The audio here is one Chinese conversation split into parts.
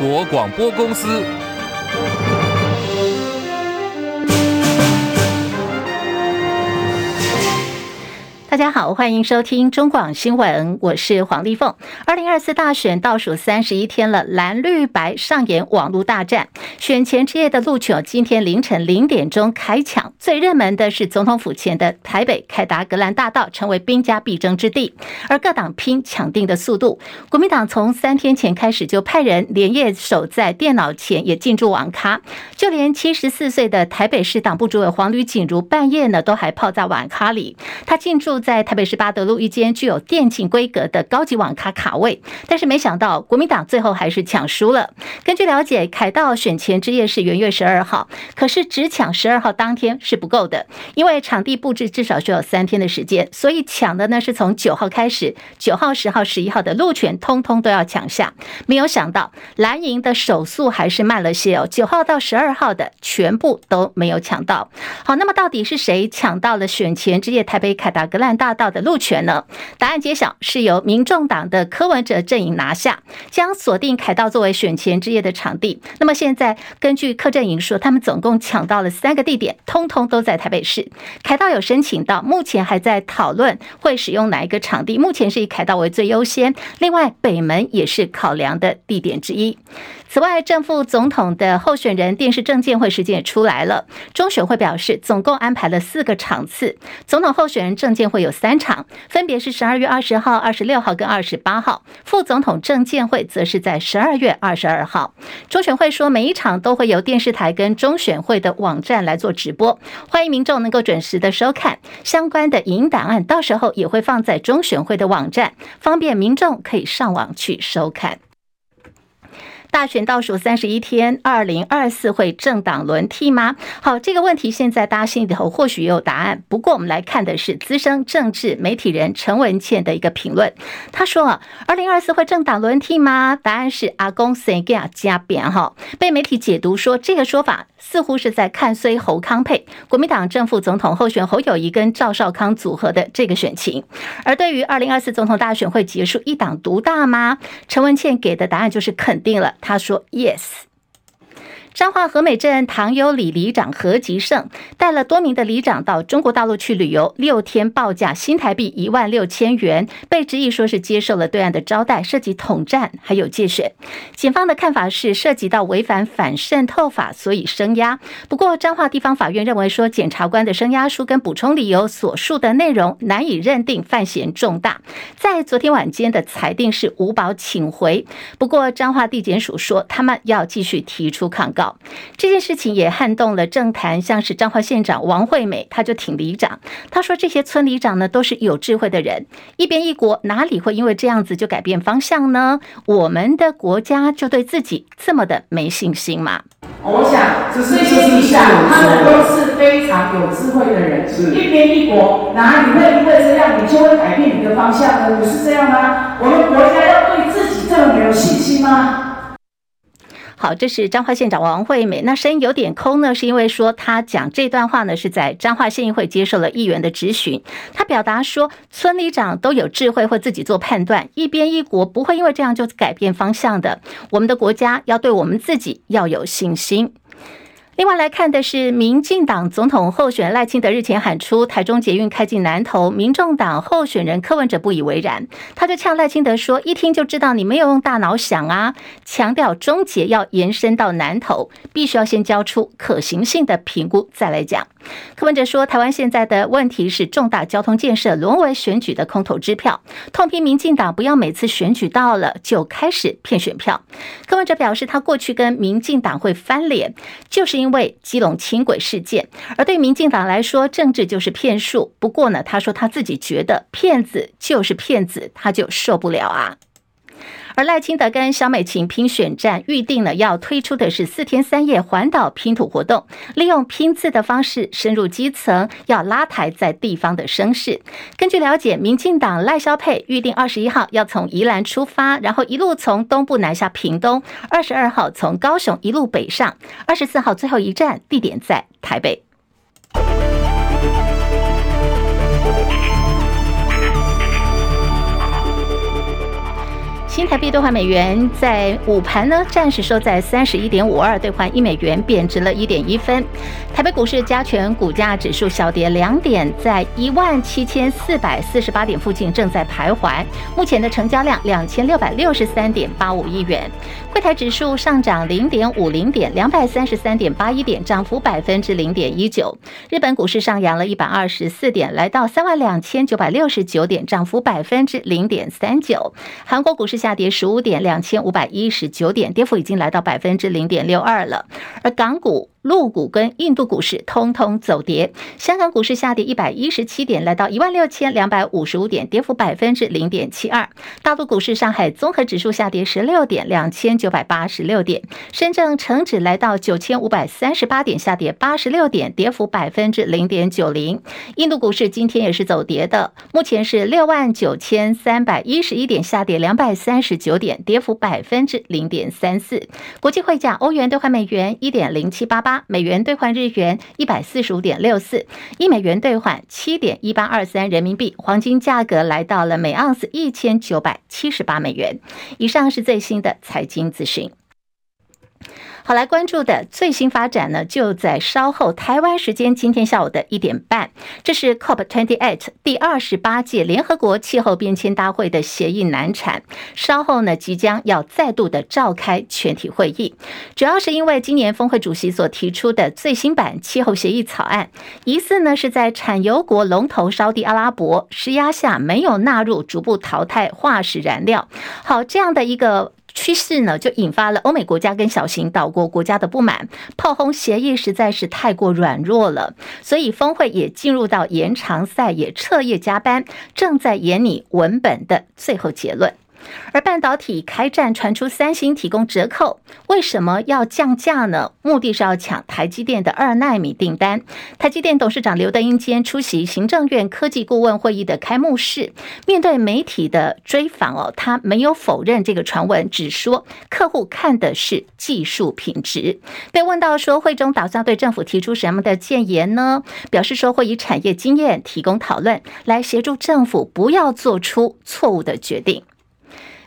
国广播公司。大家好，欢迎收听中广新闻，我是黄丽凤。二零二四大选倒数三十一天了，蓝绿白上演网络大战。选前之夜的录取，今天凌晨零点钟开抢。最热门的是总统府前的台北凯达格兰大道，成为兵家必争之地。而各党拼抢定的速度，国民党从三天前开始就派人连夜守在电脑前，也进驻网咖。就连七十四岁的台北市党部主委黄吕锦如，半夜呢都还泡在网咖里。他进驻。在在台北市八德路一间具有电竞规格的高级网咖卡位，但是没想到国民党最后还是抢输了。根据了解，凯道选前之夜是元月十二号，可是只抢十二号当天是不够的，因为场地布置至少需要三天的时间，所以抢的呢是从九号开始，九号、十号、十一号的路权通通都要抢下。没有想到蓝营的手速还是慢了些哦，九号到十二号的全部都没有抢到。好，那么到底是谁抢到了选前之夜台北凯达格兰大道的路权呢？答案揭晓，是由民众党的柯文哲阵营拿下，将锁定凯道作为选前之夜的场地。那么现在根据柯阵营说，他们总共抢到了三个地点，通通都在台北市。凯道有申请到，目前还在讨论会使用哪一个场地。目前是以凯道为最优先，另外北门也是考量的地点之一。此外，正副总统的候选人电视政见会时间也出来了。中选会表示，总共安排了四个场次，总统候选人政见会有三场，分别是十二月二十号、二十六号跟二十八号；副总统政见会则是在十二月二十二号。中选会说，每一场都会由电视台跟中选会的网站来做直播，欢迎民众能够准时的收看相关的影音档案，到时候也会放在中选会的网站，方便民众可以上网去收看。大选倒数三十一天，二零二四会政党轮替吗？好，这个问题现在大家心里头或许也有答案。不过，我们来看的是资深政治媒体人陈文茜的一个评论。他说：“啊，二零二四会政党轮替吗？”答案是阿公生囝加变哈。被媒体解读说，这个说法似乎是在看衰侯康配，国民党正副总统候选侯友谊跟赵少康组合的这个选情。而对于二零二四总统大选会结束一党独大吗？陈文茜给的答案就是肯定了。他说：“Yes。”彰化和美镇唐有里里长何吉胜带了多名的里长到中国大陆去旅游，六天报价新台币一万六千元，被质疑说是接受了对岸的招待，涉及统战还有借选。警方的看法是涉及到违反反渗透法，所以声押。不过彰化地方法院认为说，检察官的声押书跟补充理由所述的内容难以认定犯嫌重大，在昨天晚间的裁定是无保请回。不过彰化地检署说，他们要继续提出抗告。这件事情也撼动了政坛，像是彰化县长王惠美，他就挺里长，他说这些村里长呢都是有智慧的人，一边一国哪里会因为这样子就改变方向呢？我们的国家就对自己这么的没信心吗？我想只是些里长他们都是非常有智慧的人，一边一国哪里会因为这样你就会改变你的方向呢？不是这样吗？我们国家要对自己这么没有信心吗？好，这是彰化县长王惠美。那声音有点空呢，是因为说他讲这段话呢是在彰化县议会接受了议员的质询。他表达说，村里长都有智慧，会自己做判断，一边一国不会因为这样就改变方向的。我们的国家要对我们自己要有信心。另外来看的是，民进党总统候选人赖清德日前喊出台中捷运开进南投，民众党候选人柯文哲不以为然，他就呛赖清德说：“一听就知道你没有用大脑想啊！”强调中捷要延伸到南投，必须要先交出可行性的评估再来讲。柯文哲说：“台湾现在的问题是重大交通建设沦为选举的空头支票，痛批民进党不要每次选举到了就开始骗选票。”柯文哲表示，他过去跟民进党会翻脸，就是因为。为基隆轻轨事件，而对民进党来说，政治就是骗术。不过呢，他说他自己觉得骗子就是骗子，他就受不了啊。而赖清德跟萧美琴拼选战，预定了要推出的是四天三夜环岛拼图活动，利用拼字的方式深入基层，要拉抬在地方的声势。根据了解，民进党赖萧佩预定二十一号要从宜兰出发，然后一路从东部南下屏东，二十二号从高雄一路北上，二十四号最后一站地点在台北。新台币兑换美元在午盘呢，暂时收在三十一点五二兑换一美元，贬值了一点一分。台北股市加权股价指数小跌两点，在一万七千四百四十八点附近正在徘徊。目前的成交量两千六百六十三点八五亿元。柜台指数上涨零点五零点，两百三十三点八一点，涨幅百分之零点一九。日本股市上扬了一百二十四点，来到三万两千九百六十九点，涨幅百分之零点三九。韩国股市下跌十五点，两千五百一十九点，跌幅已经来到百分之零点六二了。而港股。陆股跟印度股市通通走跌，香港股市下跌一百一十七点，来到一万六千两百五十五点，跌幅百分之零点七二。大陆股市，上海综合指数下跌十六点，两千九百八十六点。深圳成指来到九千五百三十八点，下跌八十六点，跌幅百分之零点九零。印度股市今天也是走跌的，目前是六万九千三百一十一点，下跌两百三十九点，跌幅百分之零点三四。国际汇价，欧元兑换美元一点零七八八。八美元兑换日元一百四十五点六四，一美元兑换七点一八二三人民币。黄金价格来到了每盎司一千九百七十八美元。以上是最新的财经资讯。好，来关注的最新发展呢，就在稍后台湾时间今天下午的一点半，这是 COP28 第二十八届联合国气候变迁大会的协议难产，稍后呢即将要再度的召开全体会议，主要是因为今年峰会主席所提出的最新版气候协议草案，疑似呢是在产油国龙头沙地阿拉伯施压下没有纳入逐步淘汰化石燃料，好，这样的一个。趋势呢，就引发了欧美国家跟小型岛国国家的不满，炮轰协议实在是太过软弱了，所以峰会也进入到延长赛，也彻夜加班，正在研拟文本的最后结论。而半导体开战传出，三星提供折扣，为什么要降价呢？目的是要抢台积电的二纳米订单。台积电董事长刘德英今天出席行政院科技顾问会议的开幕式，面对媒体的追访哦，他没有否认这个传闻，只说客户看的是技术品质。被问到说会中打算对政府提出什么的建言呢？表示说会以产业经验提供讨论，来协助政府不要做出错误的决定。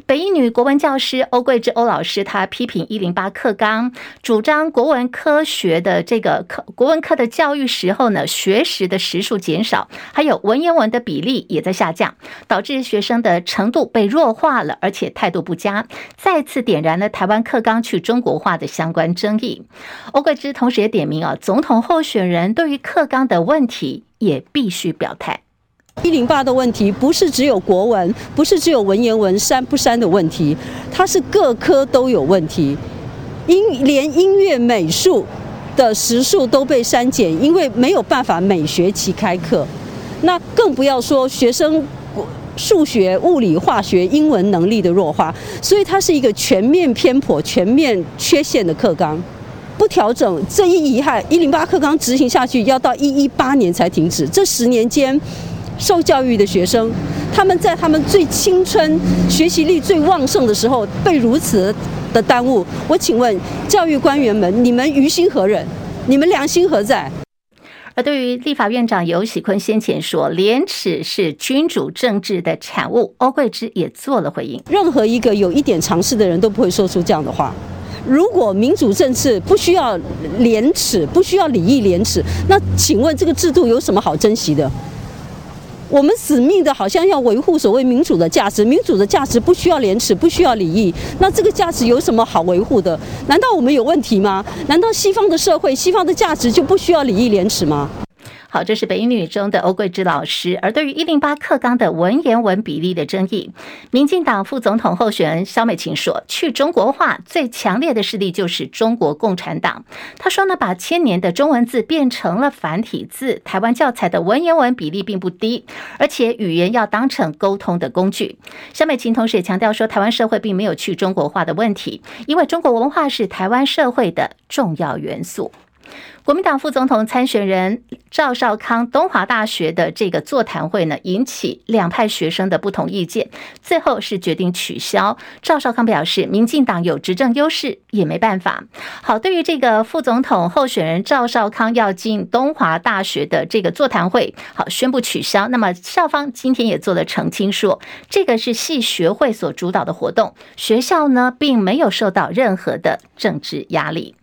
北一女国文教师欧桂芝欧老师，她批评一零八课纲，主张国文科学的这个课国文科的教育时候呢，学时的时数减少，还有文言文的比例也在下降，导致学生的程度被弱化了，而且态度不佳，再次点燃了台湾课纲去中国化的相关争议。欧桂芝同时也点名啊，总统候选人对于课纲的问题也必须表态。一零八的问题不是只有国文，不是只有文言文删不删的问题，它是各科都有问题，音连音乐美术的时数都被删减，因为没有办法每学期开课，那更不要说学生数学、物理、化学、英文能力的弱化，所以它是一个全面偏颇、全面缺陷的课纲，不调整。这一遗憾，一零八课纲执行下去要到一一八年才停止，这十年间。受教育的学生，他们在他们最青春、学习力最旺盛的时候被如此的耽误，我请问教育官员们，你们于心何忍？你们良心何在？而对于立法院长尤喜坤先前说廉耻是君主政治的产物，欧桂芝也做了回应。任何一个有一点常识的人都不会说出这样的话。如果民主政治不需要廉耻，不需要礼义廉耻，那请问这个制度有什么好珍惜的？我们使命的，好像要维护所谓民主的价值，民主的价值不需要廉耻，不需要礼义，那这个价值有什么好维护的？难道我们有问题吗？难道西方的社会、西方的价值就不需要礼义廉耻吗？好，这是北英女中的欧桂芝老师。而对于一零八课纲的文言文比例的争议，民进党副总统候选人萧美琴说，去中国化最强烈的势力就是中国共产党。他说呢，把千年的中文字变成了繁体字，台湾教材的文言文比例并不低，而且语言要当成沟通的工具。萧美琴同时也强调说，台湾社会并没有去中国化的问题，因为中国文化是台湾社会的重要元素。国民党副总统参选人赵少康东华大学的这个座谈会呢，引起两派学生的不同意见，最后是决定取消。赵少康表示，民进党有执政优势，也没办法。好，对于这个副总统候选人赵少康要进东华大学的这个座谈会，好，宣布取消。那么校方今天也做了澄清说，这个是系学会所主导的活动，学校呢并没有受到任何的政治压力。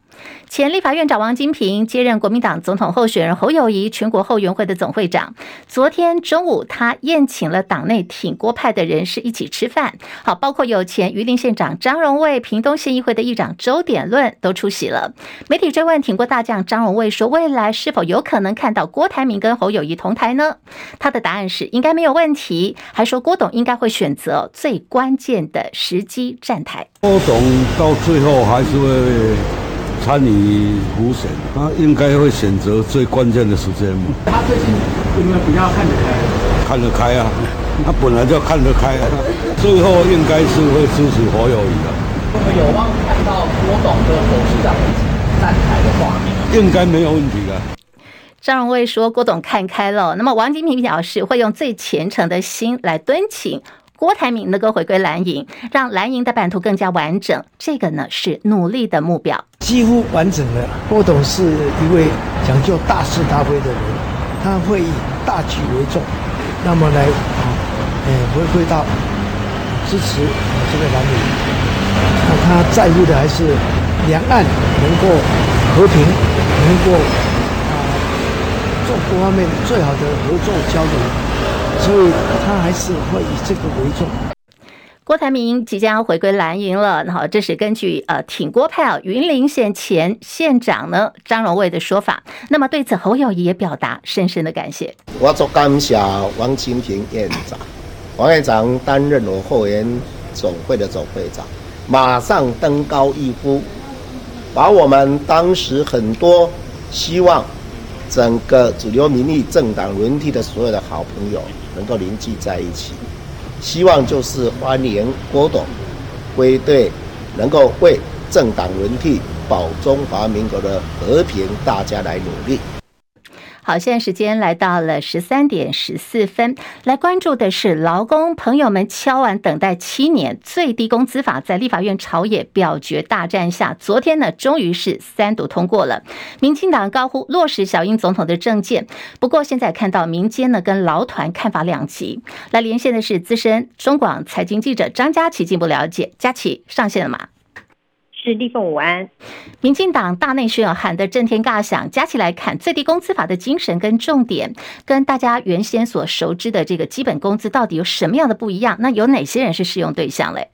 前立法院长王金平接任国民党总统候选人侯友谊全国后援会的总会长。昨天中午，他宴请了党内挺郭派的人士一起吃饭。好，包括有前榆林县长张荣卫、屏东县议会的议长周点论都出席了。媒体追问挺郭大将张荣卫说：“未来是否有可能看到郭台铭跟侯友谊同台呢？”他的答案是应该没有问题，还说郭董应该会选择最关键的时机站台。郭董到最后还是会。参与补选，他应该会选择最关键的时间嘛。他最近有没有比较看得开？看得开啊，他本来就看得开啊。最后应该是会支持侯友谊的。我们有望看到郭董跟董事长站台的画面。应该没有问题的。张荣卫说：“郭董看开了。”那么王金平表示会用最虔诚的心来敦请。郭台铭能够回归蓝营，让蓝营的版图更加完整，这个呢是努力的目标。几乎完整了。郭董是一位讲究大是大非的人，他会以大局为重，那么来啊，呃，回归到支持这个蓝营。那他在乎的还是两岸能够和平，能够啊做各方面最好的合作交流。所以他还是会以这个为重。郭台铭即将回归蓝营了，然后，这是根据呃挺郭派啊云林县前县长呢张荣卫的说法。那么对此侯友谊也表达深深的感谢。我做感谢王金平院长，王院长担任我后援总会的总会长，马上登高一呼，把我们当时很多希望整个主流民意政党轮替的所有的好朋友。能够凝聚在一起，希望就是欢迎郭董归队，能够为政党轮替、保中华民国的和平，大家来努力。好，现在时间来到了十三点十四分，来关注的是劳工朋友们敲完等待七年最低工资法，在立法院朝野表决大战下，昨天呢，终于是三读通过了。民进党高呼落实小英总统的政见，不过现在看到民间呢跟劳团看法两极。来连线的是资深中广财经记者张佳琪，进一步了解。佳琪上线了吗？是立凤午安，民进党大内宣喊得震天尬响，加起来看最低工资法的精神跟重点，跟大家原先所熟知的这个基本工资到底有什么样的不一样？那有哪些人是适用对象嘞？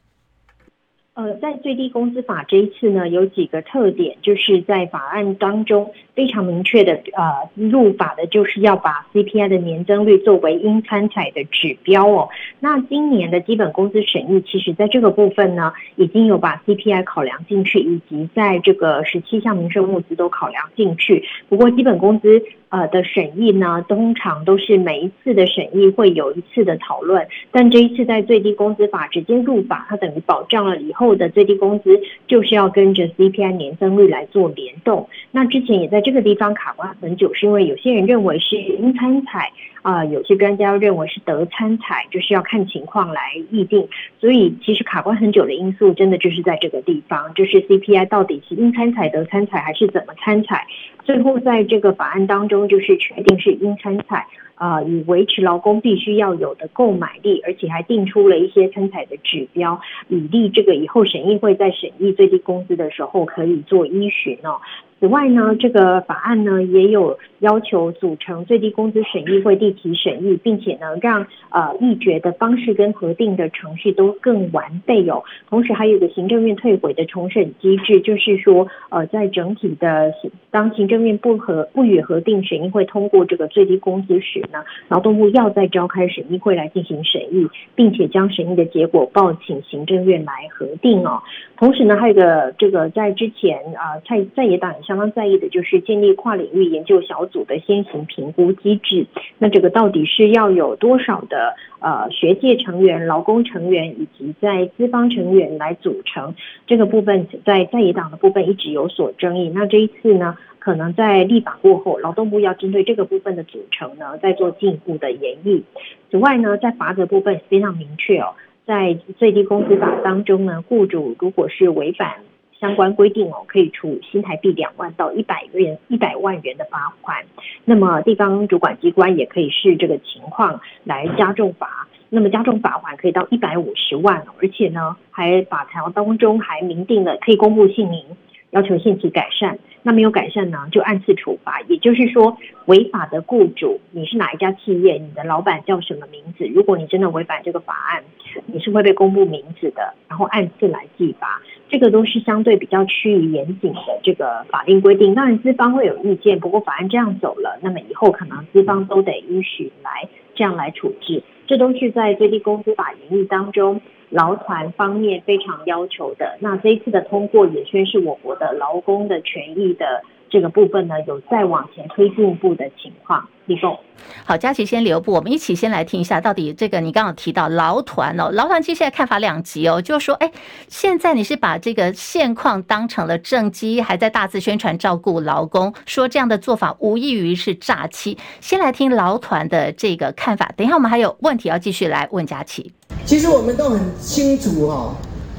呃，在最低工资法这一次呢，有几个特点，就是在法案当中非常明确的，呃，入法的就是要把 CPI 的年增率作为应参采的指标哦。那今年的基本工资审议，其实在这个部分呢，已经有把 CPI 考量进去，以及在这个十七项民生物资都考量进去。不过基本工资。呃的审议呢，通常都是每一次的审议会有一次的讨论，但这一次在最低工资法直接入法，它等于保障了以后的最低工资就是要跟着 CPI 年增率来做联动。那之前也在这个地方卡关很久，是因为有些人认为是应参采。啊、有些专家认为是得参采，就是要看情况来议定。所以其实卡关很久的因素，真的就是在这个地方，就是 CPI 到底是应参采、得参采，还是怎么参采？最后在这个法案当中，就是确定是应参采。啊，以维持劳工必须要有的购买力，而且还定出了一些参采的指标，以利这个以后审议会在审议最低工资的时候可以做依循哦。此外呢，这个法案呢也有要求组成最低工资审议会，缔结审议，并且呢让呃议决的方式跟核定的程序都更完备哦。同时还有个行政院退回的重审机制，就是说呃在整体的当行政院不合不予核定审议会通过这个最低工资时呢，劳动部要再召开审议会来进行审议，并且将审议的结果报请行政院来核定哦。同时呢还有个这个在之前啊在在野党。相当在意的就是建立跨领域研究小组的先行评估机制。那这个到底是要有多少的呃学界成员、劳工成员以及在资方成员来组成？这个部分在在野党的部分一直有所争议。那这一次呢，可能在立法过后，劳动部要针对这个部分的组成呢，再做进一步的研议。此外呢，在罚则部分非常明确哦，在最低工资法当中呢，雇主如果是违反相关规定哦，可以处新台币两万到一百元一百万元的罚款。那么地方主管机关也可以视这个情况来加重罚。那么加重罚款可以到一百五十万，而且呢，还法条当中还明定了可以公布姓名，要求限期改善。那没有改善呢，就按次处罚。也就是说，违法的雇主，你是哪一家企业，你的老板叫什么名字？如果你真的违反这个法案，你是会被公布名字的，然后按次来计罚。这个都是相对比较趋于严谨的这个法令规定。当然资方会有意见，不过法案这样走了，那么以后可能资方都得允许来这样来处置。这都是在最低工资法研议当中。劳团方面非常要求的，那这一次的通过也宣示我国的劳工的权益的这个部分呢，有再往前推进一步的情况。立功，好，佳琪先留步，我们一起先来听一下，到底这个你刚刚提到劳团哦，劳团其实现在看法两极哦，就是说，哎，现在你是把这个现况当成了政绩，还在大肆宣传照顾劳工，说这样的做法无异于是诈欺。先来听劳团的这个看法，等一下我们还有问题要继续来问佳琪。其实我们都很清楚哈、哦，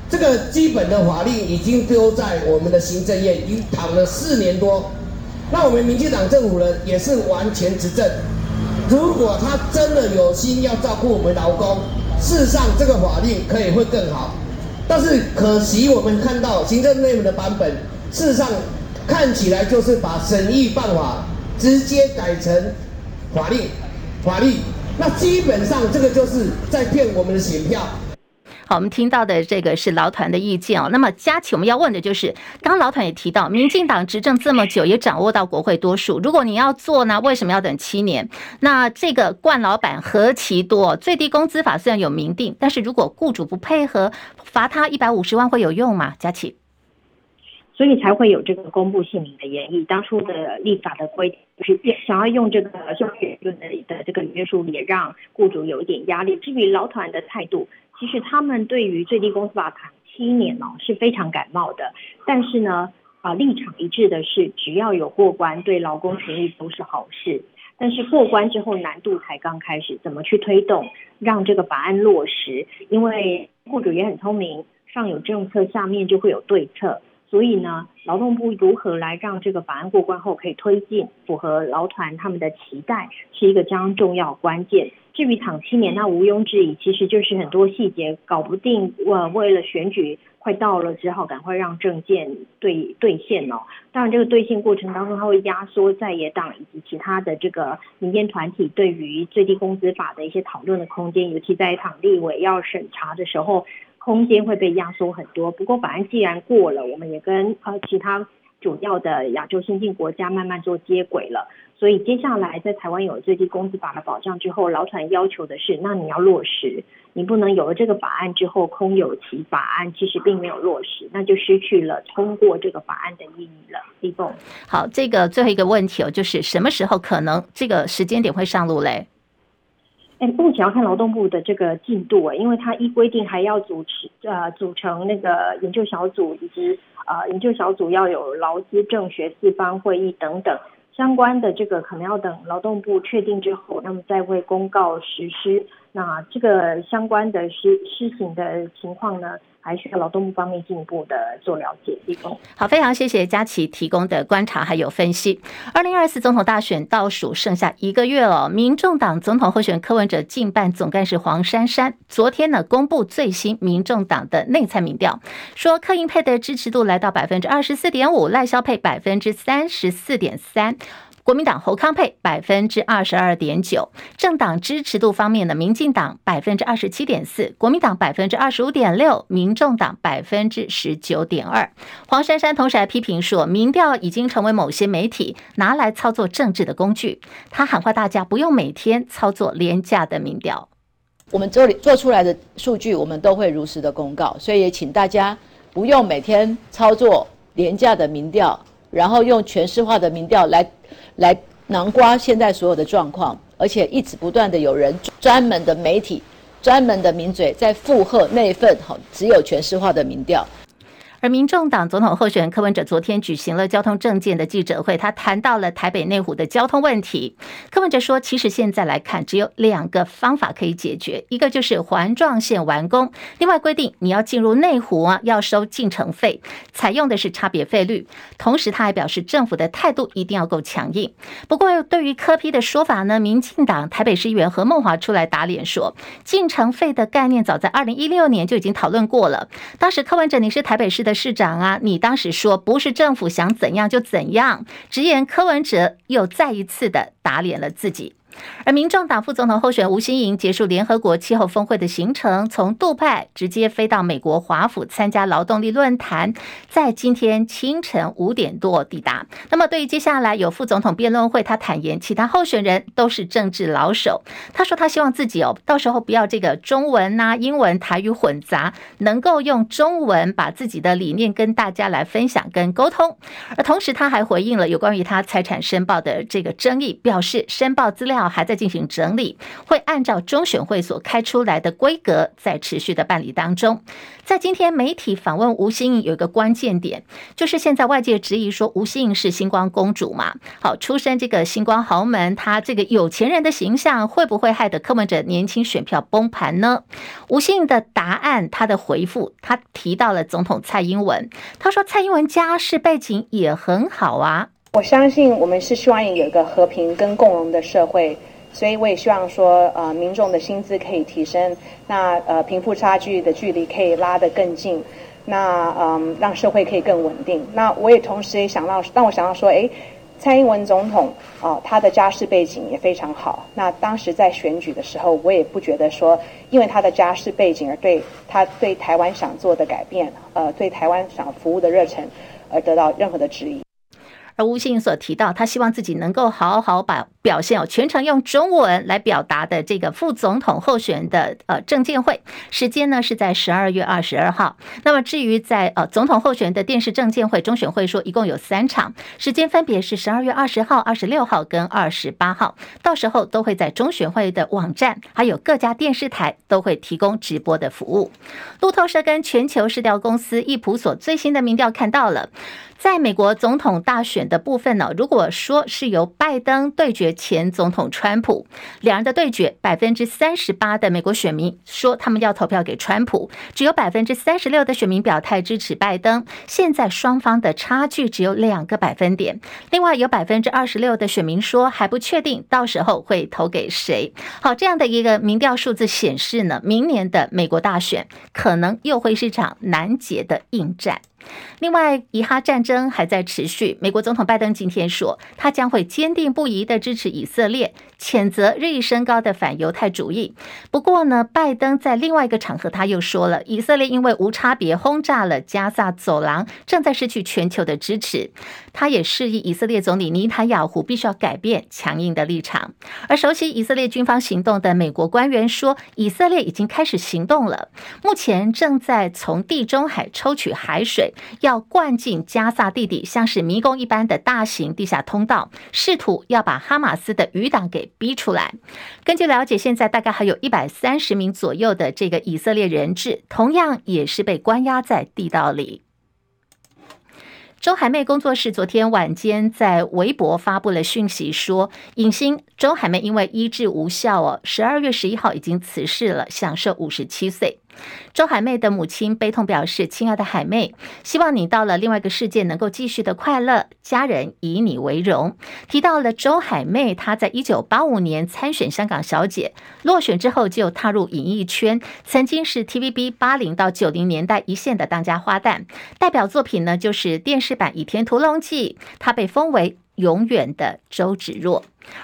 这个基本的法令已经丢在我们的行政院，已经躺了四年多。那我们民进党政府呢，也是完全执政。如果他真的有心要照顾我们劳工，事实上这个法令可以会更好。但是可惜我们看到行政内部的版本，事实上看起来就是把审议办法直接改成法令，法律。那基本上这个就是在骗我们的选票。好，我们听到的这个是劳团的意见哦。那么佳琪，我们要问的就是，刚刚劳团也提到，民进党执政这么久，也掌握到国会多数。如果你要做呢，为什么要等七年？那这个冠老板何其多？最低工资法虽然有明定，但是如果雇主不配合，罚他一百五十万会有用吗？佳琪，所以才会有这个公布姓名的研议。当初的立法的规定就是想要用这个就业论的的这个约束，也让雇主有一点压力。至于劳团的态度。其实他们对于最低工资法谈七年哦是非常感冒的，但是呢，啊立场一致的是，只要有过关，对劳工权益都是好事。但是过关之后难度才刚开始，怎么去推动让这个法案落实？因为雇主也很聪明，上有政策，下面就会有对策。所以呢，劳动部如何来让这个法案过关后可以推进，符合劳团他们的期待，是一个将重要关键。至于躺七年，那毋庸置疑，其实就是很多细节搞不定。呃，为了选举快到了，只好赶快让政见兑兑现哦。当然，这个兑现过程当中，它会压缩在野党以及其他的这个民间团体对于最低工资法的一些讨论的空间，尤其在党立委要审查的时候，空间会被压缩很多。不过，法案既然过了，我们也跟呃其他主要的亚洲先进国家慢慢做接轨了。所以接下来，在台湾有最低工资法的保障之后，劳团要求的是，那你要落实，你不能有了这个法案之后空有其法案，其实并没有落实，那就失去了通过这个法案的意义了。立峰，好，这个最后一个问题哦，就是什么时候可能这个时间点会上路嘞？哎，目前要看劳动部的这个进度啊，因为他依规定还要组织呃组成那个研究小组，以及呃研究小组要有劳资政学四方会议等等。相关的这个可能要等劳动部确定之后，那么再会公告实施。那这个相关的施施行的情况呢，还需要劳动部方面进一步的做了解。提供，好，非常谢谢佳琪提供的观察还有分析。二零二四总统大选倒数剩下一个月了，民众党总统候选柯文哲竞办总干事黄珊珊昨天呢公布最新民众党的内参民调，说柯英配的支持度来到百分之二十四点五，赖萧配百分之三十四点三。国民党侯康配百分之二十二点九，政党支持度方面的民进党百分之二十七点四，国民党百分之二十五点六，民众党百分之十九点二。黄珊珊同时还批评说，民调已经成为某些媒体拿来操作政治的工具。他喊话大家不用每天操作廉价的民调。我们这里做出来的数据，我们都会如实的公告，所以也请大家不用每天操作廉价的民调。然后用权势化的民调来来囊括现在所有的状况，而且一直不断的有人专门的媒体、专门的名嘴在附和那份好只有权势化的民调。而民众党总统候选人柯文哲昨天举行了交通政见的记者会，他谈到了台北内湖的交通问题。柯文哲说，其实现在来看，只有两个方法可以解决，一个就是环状线完工，另外规定你要进入内湖啊，要收进城费，采用的是差别费率。同时，他还表示政府的态度一定要够强硬。不过，对于柯批的说法呢，民进党台北市议员何孟华出来打脸说，进城费的概念早在二零一六年就已经讨论过了，当时柯文哲你是台北市的市长啊，你当时说不是政府想怎样就怎样，直言柯文哲又再一次的打脸了自己。而民众党副总统候选吴欣盈结束联合国气候峰会的行程，从杜拜直接飞到美国华府参加劳动力论坛，在今天清晨五点多抵达。那么对于接下来有副总统辩论会，他坦言其他候选人都是政治老手。他说他希望自己哦，到时候不要这个中文呐、英文、台语混杂，能够用中文把自己的理念跟大家来分享跟沟通。而同时他还回应了有关于他财产申报的这个争议，表示申报资料。还在进行整理，会按照中选会所开出来的规格，在持续的办理当中。在今天媒体访问吴欣颖，有一个关键点，就是现在外界质疑说吴欣颖是星光公主嘛？好，出身这个星光豪门，她这个有钱人的形象，会不会害得柯文哲年轻选票崩盘呢？吴欣颖的答案，她的回复，她提到了总统蔡英文，她说蔡英文家世背景也很好啊。我相信我们是希望有一个和平跟共荣的社会，所以我也希望说，呃，民众的薪资可以提升，那呃，贫富差距的距离可以拉得更近，那嗯、让社会可以更稳定。那我也同时也想到，当我想到说，诶，蔡英文总统啊、他的家世背景也非常好。那当时在选举的时候，我也不觉得说，因为他的家世背景而对他对台湾想做的改变，呃，对台湾想服务的热忱而得到任何的质疑。而吴信所提到，他希望自己能够好好把表现哦，全程用中文来表达的这个副总统候选人的呃政见会时间呢是在十二月二十二号。那么至于在呃总统候选人的电视政见会，中选会说一共有三场，时间分别是十二月二十号、二十六号跟二十八号，到时候都会在中选会的网站，还有各家电视台都会提供直播的服务。路透社跟全球市调公司易普所最新的民调看到了。在美国总统大选的部分呢，如果说是由拜登对决前总统川普，两人的对决，百分之三十八的美国选民说他们要投票给川普，只有百分之三十六的选民表态支持拜登。现在双方的差距只有两个百分点。另外有百分之二十六的选民说还不确定到时候会投给谁。好，这样的一个民调数字显示呢，明年的美国大选可能又会是场难解的硬战。另外，以哈战争还在持续。美国总统拜登今天说，他将会坚定不移地支持以色列，谴责日益升高的反犹太主义。不过呢，拜登在另外一个场合他又说了，以色列因为无差别轰炸了加萨走廊，正在失去全球的支持。他也示意以色列总理尼坦雅胡必须要改变强硬的立场。而熟悉以色列军方行动的美国官员说，以色列已经开始行动了，目前正在从地中海抽取海水。要灌进加萨地底，像是迷宫一般的大型地下通道，试图要把哈马斯的余党给逼出来。根据了解，现在大概还有一百三十名左右的这个以色列人质，同样也是被关押在地道里。周海媚工作室昨天晚间在微博发布了讯息，说影星周海媚因为医治无效哦，十二月十一号已经辞世了，享寿五十七岁。周海媚的母亲悲痛表示：“亲爱的海媚，希望你到了另外一个世界能够继续的快乐，家人以你为荣。”提到了周海媚，她在一九八五年参选香港小姐，落选之后就踏入演艺圈，曾经是 TVB 八零到九零年代一线的当家花旦，代表作品呢就是电视版《倚天屠龙记》，她被封为永远的周芷若。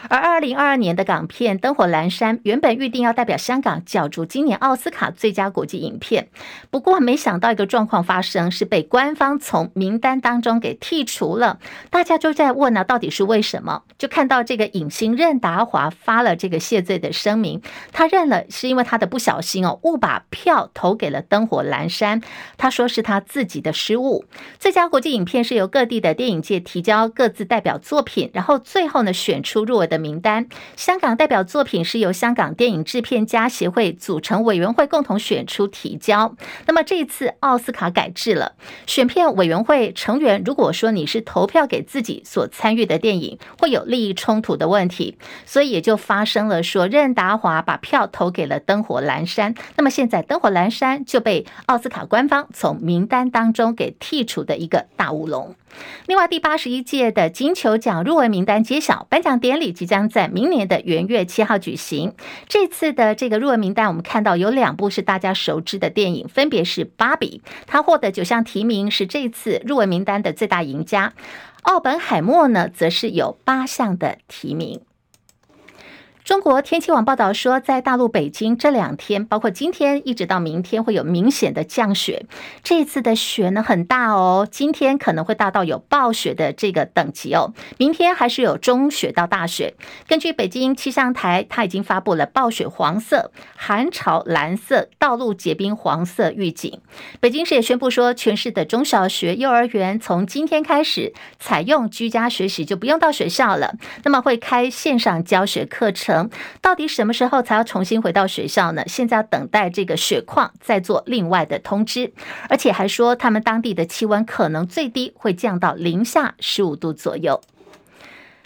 而二零二二年的港片《灯火阑珊》原本预定要代表香港角逐今年奥斯卡最佳国际影片，不过没想到一个状况发生，是被官方从名单当中给剔除了。大家就在问呢、到底是为什么？就看到这个影星任达华发了这个谢罪的声明，他认了是因为他的不小心哦，误把票投给了《灯火阑珊》，他说是他自己的失误。最佳国际影片是由各地的电影界提交各自代表作品，然后最后呢选出入入围的名单。香港代表作品是由香港电影制片家协会组成委员会共同选出提交。那么这一次奥斯卡改制了，选片委员会成员如果说你是投票给自己所参与的电影，会有利益冲突的问题，所以也就发生了说任达华把票投给了《灯火阑珊》，那么现在《灯火阑珊》就被奥斯卡官方从名单当中给剔除的一个大乌龙。另外，第八十一届的金球奖入围名单揭晓，颁奖典礼即将在明年的元月七号举行。这次的这个入围名单，我们看到有两部是大家熟知的电影，分别是《芭比》，他获得九项提名，是这次入围名单的最大赢家；《奥本海默》呢，则是有八项的提名。中国天气网报道说，在大陆北京这两天，包括今天一直到明天，会有明显的降雪。这次的雪呢很大哦，今天可能会大到有暴雪的这个等级哦。明天还是有中雪到大雪。根据北京气象台，它已经发布了暴雪黄色、寒潮蓝色、道路结冰黄色预警。北京市也宣布说，全市的中小学、幼儿园从今天开始采用居家学习，就不用到学校了。那么会开线上教学课程。到底什么时候才要重新回到学校呢？现在要等待这个雪况再做另外的通知，而且还说他们当地的气温可能最低会降到零下十五度左右。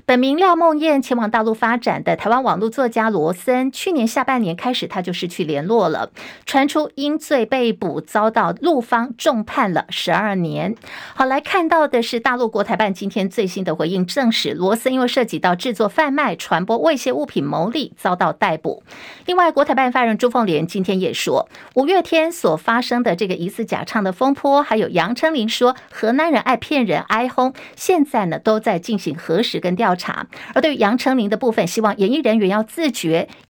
本名廖梦燕前往大陆发展的台湾网络作家罗森，去年下半年开始他就失去联络了，传出因罪被捕，遭到陆方重判了十二年。好，来看到的是大陆国台办今天最新的回应，证实罗森因为涉及到制作、贩卖、传播猥亵物品牟利，遭到逮捕。另外，国台办发言人朱凤莲今天也说，五月天所发生的这个疑似假唱的风波，还有杨丞琳说河南人爱骗人、哀轰，现在呢都在进行核实跟调查。而对于杨丞琳的部分，希望演艺人员要自觉，